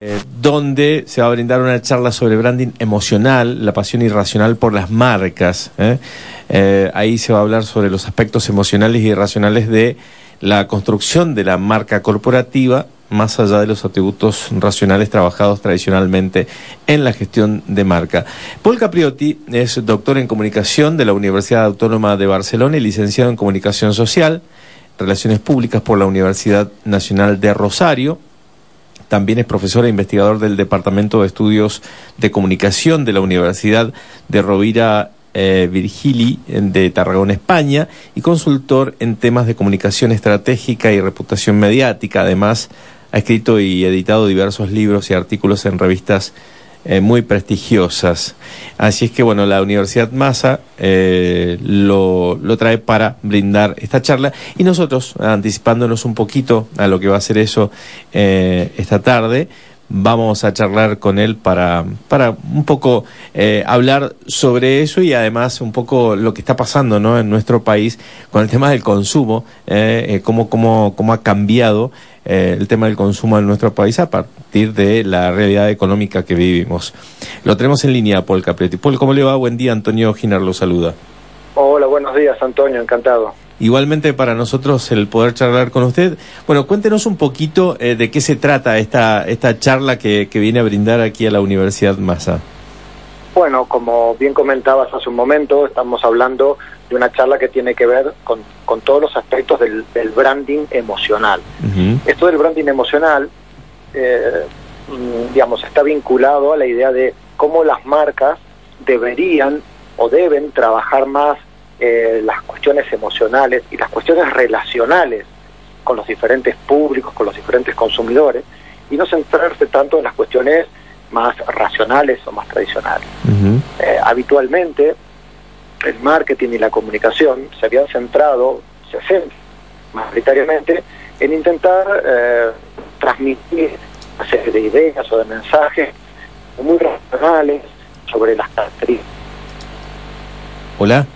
Eh, donde se va a brindar una charla sobre branding emocional, la pasión irracional por las marcas. ¿eh? Eh, ahí se va a hablar sobre los aspectos emocionales y irracionales de la construcción de la marca corporativa, más allá de los atributos racionales trabajados tradicionalmente en la gestión de marca. Paul Capriotti es doctor en comunicación de la Universidad Autónoma de Barcelona y licenciado en comunicación social, relaciones públicas por la Universidad Nacional de Rosario también es profesor e investigador del Departamento de Estudios de Comunicación de la Universidad de Rovira eh, Virgili de Tarragona, España, y consultor en temas de comunicación estratégica y reputación mediática. Además, ha escrito y editado diversos libros y artículos en revistas eh, muy prestigiosas. Así es que, bueno, la Universidad Massa eh, lo, lo, trae para brindar esta charla y nosotros, anticipándonos un poquito a lo que va a ser eso eh, esta tarde, vamos a charlar con él para, para un poco eh, hablar sobre eso y además un poco lo que está pasando ¿no? en nuestro país con el tema del consumo, eh, cómo, cómo, cómo ha cambiado el tema del consumo en nuestro país partir de la realidad económica que vivimos. Lo tenemos en línea, Paul Capretti. Paul, ¿cómo le va? Buen día, Antonio Ginar lo saluda. Hola, buenos días, Antonio, encantado. Igualmente para nosotros el poder charlar con usted. Bueno, cuéntenos un poquito eh, de qué se trata esta, esta charla que, que viene a brindar aquí a la Universidad Massa. Bueno, como bien comentabas hace un momento, estamos hablando de una charla que tiene que ver con, con todos los aspectos del, del branding emocional. Uh -huh. Esto del branding emocional, eh, digamos, está vinculado a la idea de cómo las marcas deberían o deben trabajar más eh, las cuestiones emocionales y las cuestiones relacionales con los diferentes públicos, con los diferentes consumidores, y no centrarse tanto en las cuestiones más racionales o más tradicionales. Uh -huh. eh, habitualmente, el marketing y la comunicación se habían centrado, se centran mayoritariamente, en intentar eh, transmitir una serie de ideas o de mensajes muy racionales sobre las características. Hola.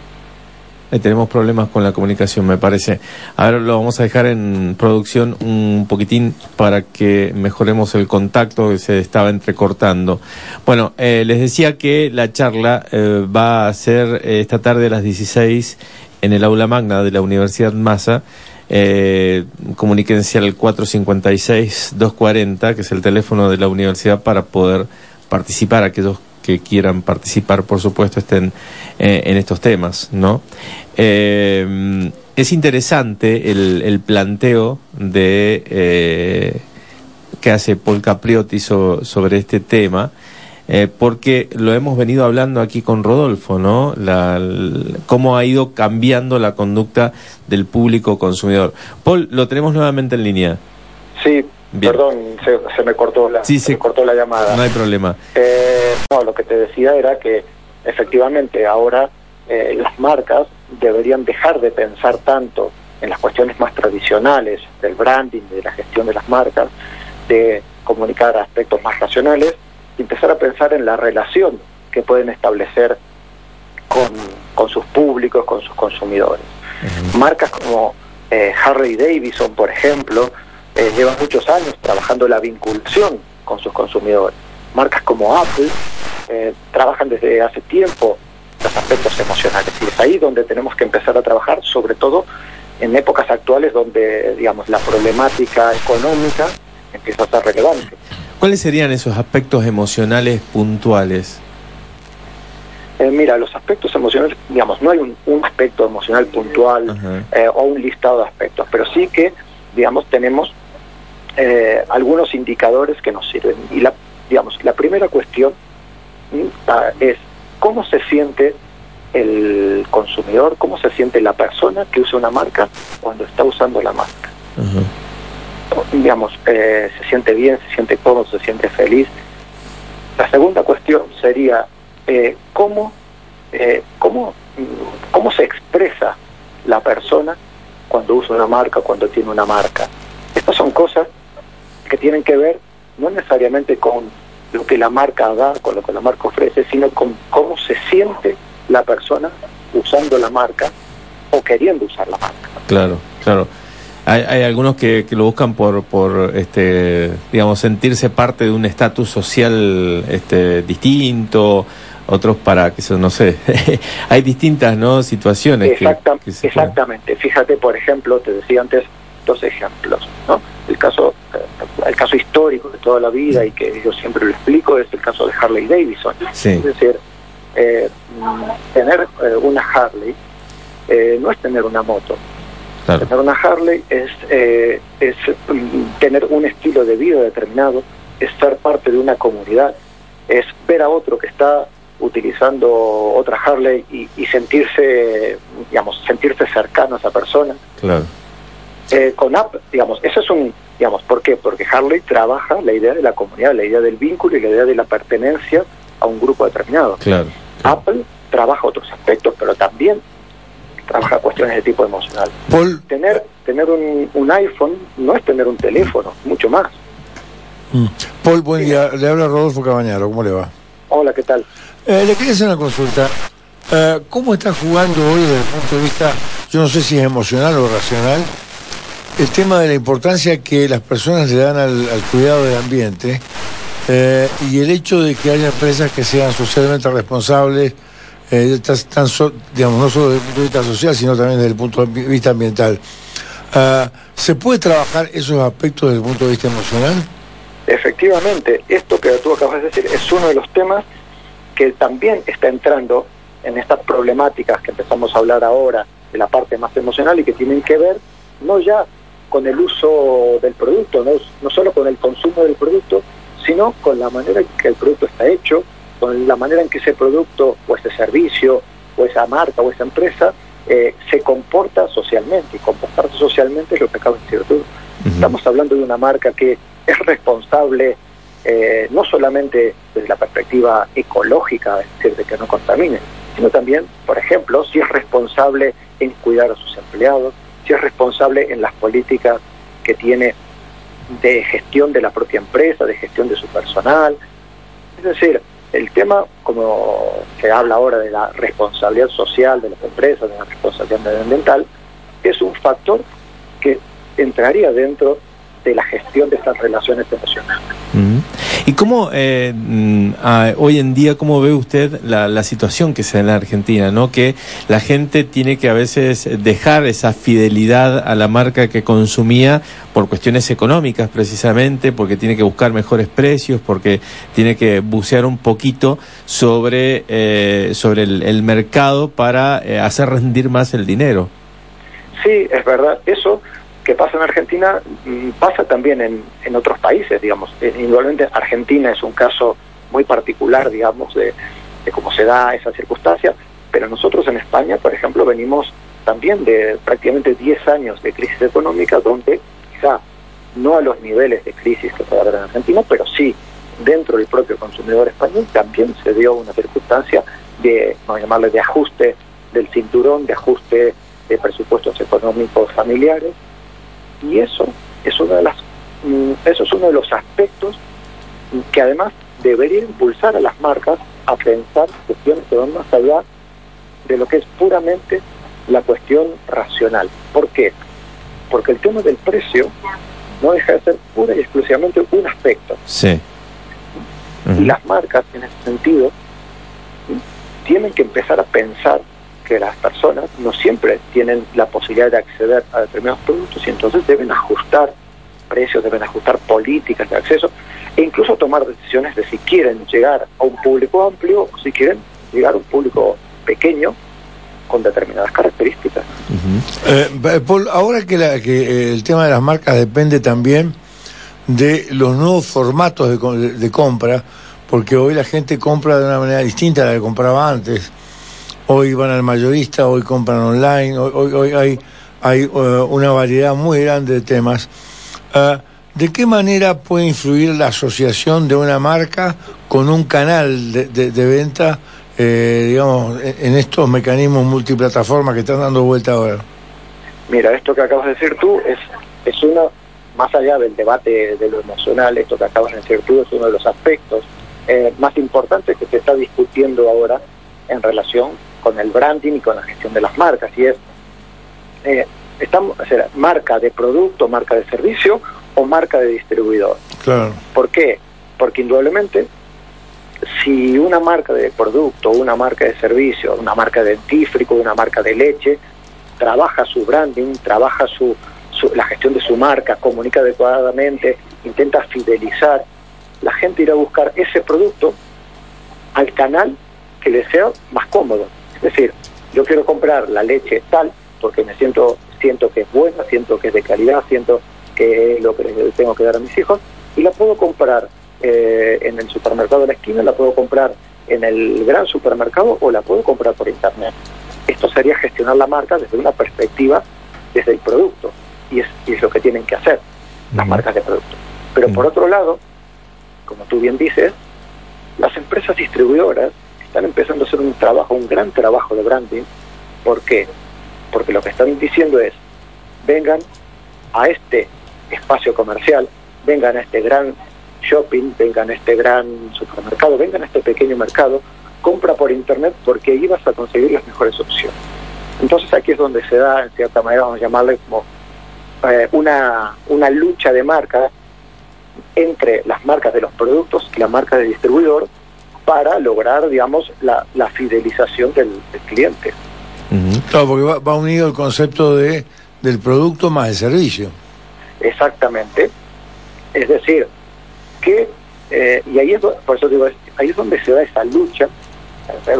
Eh, tenemos problemas con la comunicación, me parece. Ahora lo vamos a dejar en producción un poquitín para que mejoremos el contacto que se estaba entrecortando. Bueno, eh, les decía que la charla eh, va a ser esta tarde a las 16 en el aula magna de la Universidad Massa. Eh, comuníquense al 456-240, que es el teléfono de la universidad, para poder participar aquellos que quieran participar, por supuesto, estén eh, en estos temas, ¿no? Eh, es interesante el, el planteo de eh, que hace Paul Capriotti so, sobre este tema, porque lo hemos venido hablando aquí con Rodolfo, ¿no? La, cómo ha ido cambiando la conducta del público consumidor. Paul, lo tenemos nuevamente en línea. Sí, Bien. Perdón, se, se, me cortó la, sí, se, me cortó la llamada. No hay problema. Eh, no, lo que te decía era que efectivamente ahora eh, las marcas deberían dejar de pensar tanto en las cuestiones más tradicionales del branding, de la gestión de las marcas, de comunicar aspectos más racionales empezar a pensar en la relación que pueden establecer con, con sus públicos, con sus consumidores. Uh -huh. Marcas como eh, Harley Davidson, por ejemplo, eh, llevan muchos años trabajando la vinculación con sus consumidores. Marcas como Apple eh, trabajan desde hace tiempo los aspectos emocionales y es ahí donde tenemos que empezar a trabajar, sobre todo en épocas actuales donde, digamos, la problemática económica empieza a ser relevante. ¿Cuáles serían esos aspectos emocionales puntuales? Eh, mira, los aspectos emocionales, digamos, no hay un, un aspecto emocional puntual eh, o un listado de aspectos, pero sí que, digamos, tenemos eh, algunos indicadores que nos sirven. Y la, digamos, la primera cuestión uh, es cómo se siente el consumidor, cómo se siente la persona que usa una marca cuando está usando la marca. -huh. Digamos, eh, se siente bien, se siente cómodo, se siente feliz. La segunda cuestión sería eh, cómo, eh, cómo, cómo se expresa la persona cuando usa una marca, cuando tiene una marca. Estas son cosas que tienen que ver no necesariamente con lo que la marca da, con lo que la marca ofrece, sino con cómo se siente la persona usando la marca o queriendo usar la marca. Claro, claro. Hay, algunos que, lo buscan por, por este, digamos, sentirse parte de un estatus social este, distinto, otros para que no sé, hay distintas ¿no? situaciones. exactamente, fíjate, por ejemplo, te decía antes dos ejemplos, ¿no? El caso, eh, el caso histórico de toda la vida y que yo siempre lo explico es el caso de Harley Davidson. Es decir, eh, tener eh, una Harley no es tener una moto. Tener una Harley es, es mm, tener un estilo de vida determinado, es ser parte de una comunidad, es ver a otro que está utilizando otra Harley y, sentirse, digamos, sentirse cercano a esa persona. Claro. Eh, con App, digamos, eso es un, digamos, ¿por qué? Porque Harley trabaja la idea de la comunidad, la idea del vínculo y la idea de la pertenencia a un grupo determinado. Claro. Apple trabaja otros aspectos, pero también trabaja cuestiones de tipo emocional. Tener, tener un, un iPhone no es tener un teléfono, mucho más. Mm. Paul, buen día. Le habla Rodolfo Cabañaro, ¿cómo le va? Hola, ¿qué tal? Eh, le quería hacer una consulta. Eh, ¿Cómo está jugando hoy desde el punto de vista, yo no sé si es emocional o racional, el tema de la importancia que las personas le dan al, cuidado del ambiente eh, y el hecho de que haya empresas que sean socialmente responsables, tan, digamos, no solo desde el punto de vista social, sino también desde el punto de vista ambiental? ¿Se puede trabajar esos aspectos desde el punto de vista emocional? Efectivamente, esto que tú acabas de decir es uno de los temas que también está entrando en estas problemáticas que empezamos a hablar ahora de la parte más emocional y que tienen que ver no ya con el uso del producto, no, no solo con el consumo del producto, sino con la manera en que el producto está hecho, con la manera en que ese producto o ese servicio o esa marca o esa empresa eh, se comporta socialmente. Y comportarse socialmente es lo que acaba de decir tú. Estamos hablando de una marca que es responsable eh, no solamente desde la perspectiva ecológica, es decir, de que no contamine, sino también, por ejemplo, si es responsable en cuidar a sus empleados, si es responsable en las políticas que tiene de gestión de la propia empresa, de gestión de su personal. Es decir, el tema, como se habla ahora de la responsabilidad social de las empresas, de la responsabilidad medioambiental, es un factor que entraría dentro de la gestión de estas relaciones emocionales. ¿Y cómo, eh, mm, hoy en día, cómo ve usted la, situación que se da en la Argentina, ¿no? que la gente tiene que a veces dejar esa fidelidad a la marca que consumía por cuestiones económicas precisamente, porque tiene que buscar mejores precios, porque tiene que bucear un poquito sobre, eh, sobre el, mercado para eh, hacer rendir más el dinero? Sí, es verdad. Eso que pasa en Argentina mm, pasa también en, en otros países, digamos. Eh, Igualmente Argentina es un caso muy particular, digamos, de, cómo se da esa circunstancia, pero nosotros en España, por ejemplo, venimos también de prácticamente 10 años de crisis económica, donde quizá no a los niveles de crisis que puede haber en Argentina, pero sí dentro del propio consumidor español también se dio una circunstancia de, vamos a llamarle, de ajuste del cinturón, de ajuste de presupuestos económicos familiares, y eso es una de las mm, eso es uno de los aspectos que además debería impulsar a las marcas a pensar cuestiones que van más allá de lo que es puramente la cuestión racional. ¿Por qué? Porque el tema del precio no deja de ser pura y exclusivamente un aspecto. Sí. Y las marcas, en ese sentido, tienen que empezar a pensar que las personas no siempre tienen la posibilidad de acceder a determinados productos y entonces deben ajustar precios, deben ajustar políticas de acceso e incluso tomar decisiones de si quieren llegar a un público amplio o si quieren llegar a un público pequeño con determinadas características. Eh, Paul, ahora que, eh, el tema de las marcas depende también de los nuevos formatos de, de compra, porque hoy la gente compra de una manera distinta a la que compraba antes hoy van al mayorista, hoy compran online, hoy, hoy, hay, hay uh, una variedad muy grande de temas. Uh, ¿De qué manera puede influir la asociación de una marca con un canal de, de, venta, eh, digamos, en estos mecanismos multiplataformas que están dando vuelta ahora? Mira, esto que acabas de decir tú es, es uno, más allá del debate de lo emocional, esto que acabas de decir tú es uno de los aspectos eh, más importantes que se está discutiendo ahora en relación con el branding y con la gestión de las marcas. Y es, eh, Estamos, o sea, marca de producto, marca de servicio o marca de distribuidor. Claro. ¿Por qué? Porque indudablemente si una marca de producto, una marca de servicio, una marca de dentífrico, una marca de leche, trabaja su branding, trabaja su, la gestión de su marca, comunica adecuadamente, intenta fidelizar, la gente irá a buscar ese producto al canal que le sea más cómodo. Es decir, yo quiero comprar la leche tal porque me siento siento que es buena, siento que es de calidad, siento que es lo que tengo que dar a mis hijos y la puedo comprar eh, en el supermercado de la esquina, la puedo comprar en el gran supermercado o la puedo comprar por internet. Esto sería gestionar la marca desde una perspectiva, desde el producto, y es, es lo que tienen que hacer las marcas de producto. Pero por otro lado, como tú bien dices, las empresas distribuidoras están empezando a hacer un trabajo, un gran trabajo de branding. ¿Por qué? Porque lo que están diciendo es, vengan a este espacio comercial, vengan a este gran shopping, vengan a este gran supermercado, vengan a este pequeño mercado, compra por internet porque ahí vas a conseguir las mejores opciones. Entonces aquí es donde se da, en cierta manera, vamos a llamarle como eh, una, una lucha de marcas entre las marcas de los productos y la marca de distribuidor para lograr, digamos, la, la fidelización del, cliente. Claro, porque va, va, unido el concepto de del producto más el servicio. Exactamente. Es decir, que, eh, y ahí es, por eso digo, ahí es donde se da esa lucha,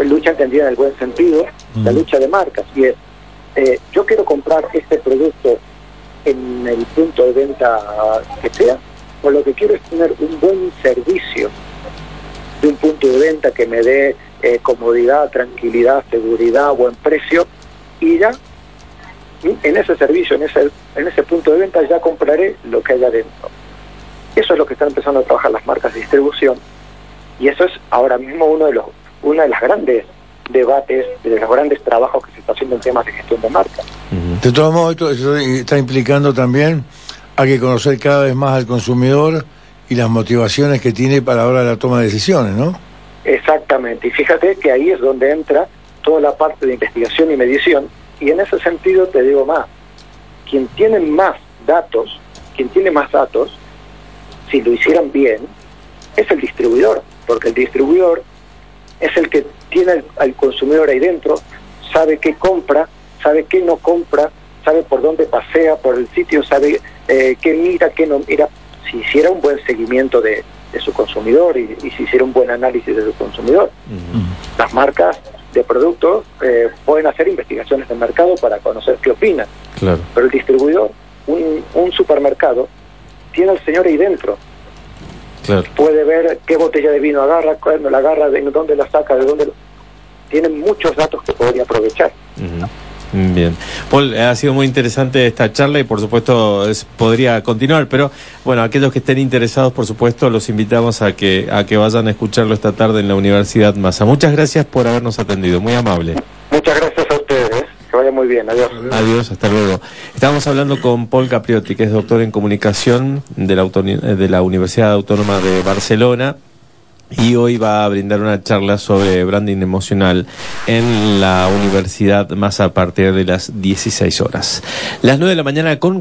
lucha entendida en el buen sentido, la lucha de marcas, y es, eh, yo quiero comprar este producto en el punto de venta que sea, o lo que quiero es tener un buen servicio de un punto de venta que me dé eh, comodidad, tranquilidad, seguridad, buen precio, y ya en ese servicio, en ese, en ese punto de venta ya compraré lo que hay adentro. Eso es lo que están empezando a trabajar las marcas de distribución y eso es ahora mismo uno de los una de las grandes debates, de los grandes trabajos que se está haciendo en temas de gestión de marca. De todos modos, esto, está implicando también a que conocer cada vez más al consumidor y las motivaciones que tiene para ahora la toma de decisiones, ¿no? Exactamente, y fíjate que ahí es donde entra toda la parte de investigación y medición, y en ese sentido te digo más, quien tiene más datos, quien tiene más datos, si lo hicieran bien, es el distribuidor, porque el distribuidor es el que tiene al, consumidor ahí dentro, sabe qué compra, sabe qué no compra, sabe por dónde pasea por el sitio, sabe eh, qué mira, qué no mira. Si hiciera un buen seguimiento de, su consumidor y, si hiciera un buen análisis de su consumidor, las marcas de productos eh, pueden hacer investigaciones de mercado para conocer qué opinan. Pero el distribuidor, un, un supermercado, tiene al señor ahí dentro. Puede ver qué botella de vino agarra, cuándo la agarra, de dónde la saca, de dónde... Tienen muchos datos que podría aprovechar. Bien. Paul, ha sido muy interesante esta charla y por supuesto podría continuar, pero bueno, aquellos que estén interesados, por supuesto, los invitamos a que, a que vayan a escucharlo esta tarde en la Universidad Massa. Muchas gracias por habernos atendido, muy amable. Muchas gracias a ustedes. Que vaya muy bien, adiós. Adiós, hasta luego. Estamos hablando con Paul Capriotti, que es doctor en comunicación de la, de la Universidad Autónoma de Barcelona y hoy va a brindar una charla sobre branding emocional en la Universidad más a partir de las 16 horas. Las 9 de la mañana con